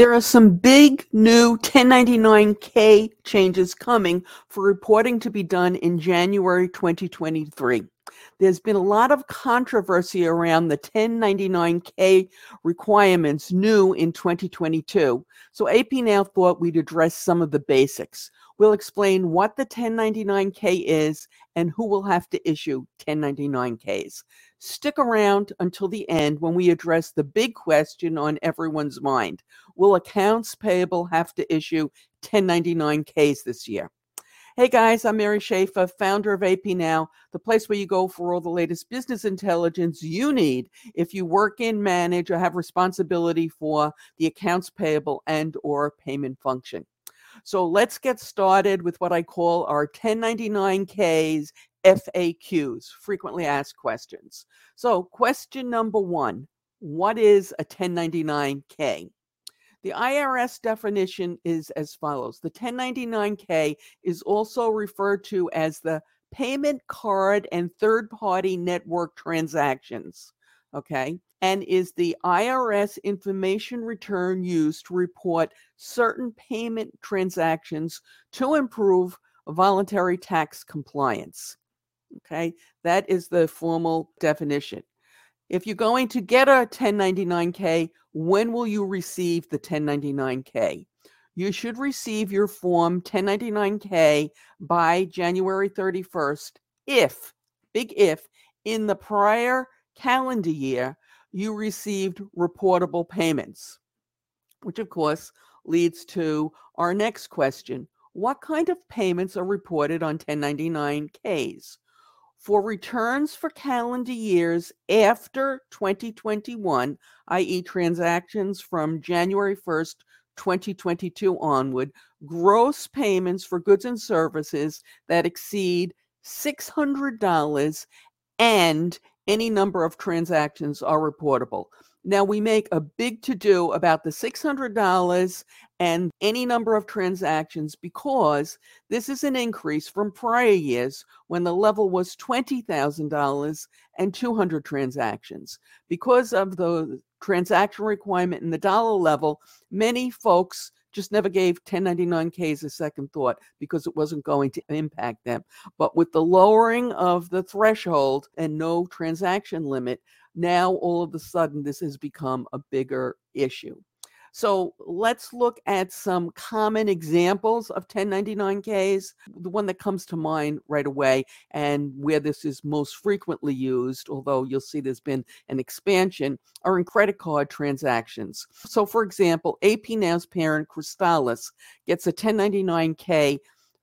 There are some big new 1099K changes coming for reporting to be done in January 2023. There's been a lot of controversy around the 1099K requirements new in 2022. So AP now thought we'd address some of the basics. We'll explain what the 1099K is and who will have to issue 1099Ks. Stick around until the end when we address the big question on everyone's mind Will accounts payable have to issue 1099Ks this year? Hey guys, I'm Mary Schaeffer, founder of AP Now, the place where you go for all the latest business intelligence you need if you work in, manage, or have responsibility for the accounts payable and or payment function. So let's get started with what I call our 1099Ks FAQs, frequently asked questions. So, question number one What is a 1099K? The IRS definition is as follows The 1099K is also referred to as the payment card and third party network transactions. Okay. And is the IRS information return used to report certain payment transactions to improve voluntary tax compliance? Okay, that is the formal definition. If you're going to get a 1099K, when will you receive the 1099K? You should receive your form 1099K by January 31st if, big if, in the prior calendar year, you received reportable payments, which of course leads to our next question. What kind of payments are reported on 1099Ks? For returns for calendar years after 2021, i.e., transactions from January 1st, 2022 onward, gross payments for goods and services that exceed $600 and any number of transactions are reportable. Now, we make a big to do about the $600 and any number of transactions because this is an increase from prior years when the level was $20,000 and 200 transactions. Because of the transaction requirement and the dollar level, many folks just never gave 1099Ks a second thought because it wasn't going to impact them. But with the lowering of the threshold and no transaction limit, now all of a sudden this has become a bigger issue. So let's look at some common examples of 1099Ks. The one that comes to mind right away and where this is most frequently used, although you'll see there's been an expansion, are in credit card transactions. So, for example, AP Now's parent Crystallis gets a 1099K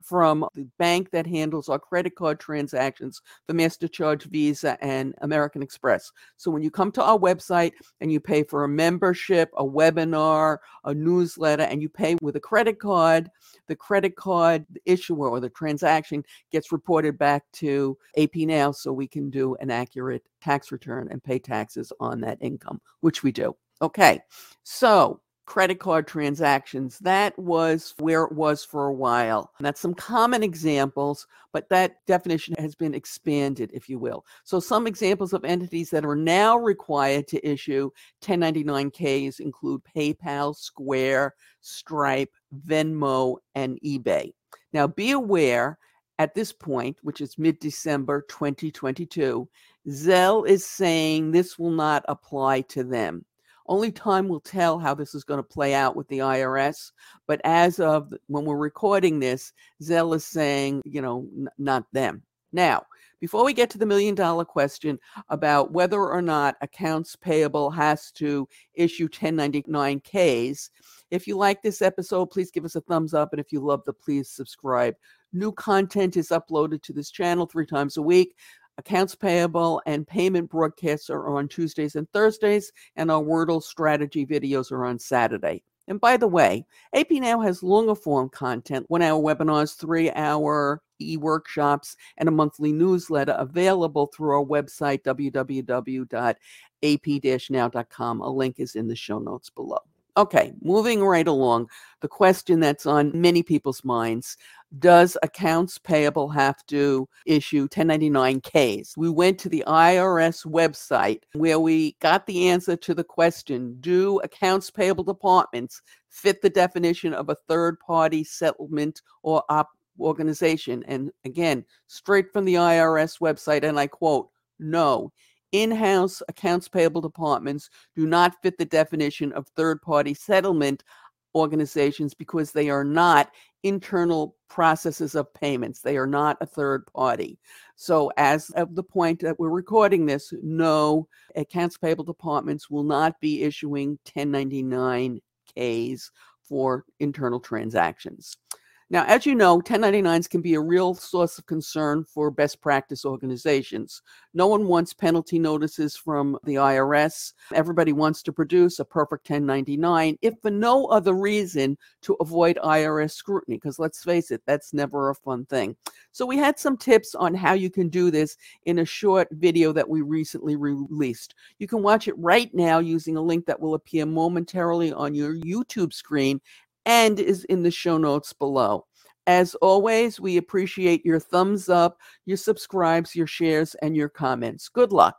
from the bank that handles our credit card transactions the MasterCharge, Visa, and American Express. So when you come to our website and you pay for a membership, a webinar, a newsletter, and you pay with a credit card, the credit card issuer or the transaction gets reported back to AP Now so we can do an accurate tax return and pay taxes on that income, which we do. Okay, so credit card transactions. That was where it was for a while. And that's some common examples, but that definition has been expanded, if you will. So, some examples of entities that are now required to issue 1099Ks include PayPal, Square, Stripe, Venmo, and eBay. Now, be aware at this point, which is mid December 2022, Zelle is saying this will not apply to them. Only time will tell how this is going to play out with the IRS. But as of when we're recording this, Zelle is saying, you know, n- not them. Now, before we get to the million dollar question about whether or not accounts payable has to issue 1099Ks, if you like this episode, please give us a thumbs up. And if you love the, please subscribe. New content is uploaded to this channel three times a week. Accounts payable and payment broadcasts are on Tuesdays and Thursdays, and our Wordle strategy videos are on Saturday. And by the way, AP Now has longer form content, one hour webinars, three hour e workshops, and a monthly newsletter available through our website, www.ap now.com. A link is in the show notes below. Okay, moving right along. The question that's on many people's minds does accounts payable have to issue 1099Ks? We went to the IRS website where we got the answer to the question Do accounts payable departments fit the definition of a third party settlement or op- organization? And again, straight from the IRS website, and I quote, No. In house accounts payable departments do not fit the definition of third party settlement organizations because they are not internal processes of payments. They are not a third party. So, as of the point that we're recording this, no accounts payable departments will not be issuing 1099Ks for internal transactions. Now, as you know, 1099s can be a real source of concern for best practice organizations. No one wants penalty notices from the IRS. Everybody wants to produce a perfect 1099, if for no other reason to avoid IRS scrutiny, because let's face it, that's never a fun thing. So, we had some tips on how you can do this in a short video that we recently released. You can watch it right now using a link that will appear momentarily on your YouTube screen and is in the show notes below. As always, we appreciate your thumbs up, your subscribes, your shares, and your comments. Good luck.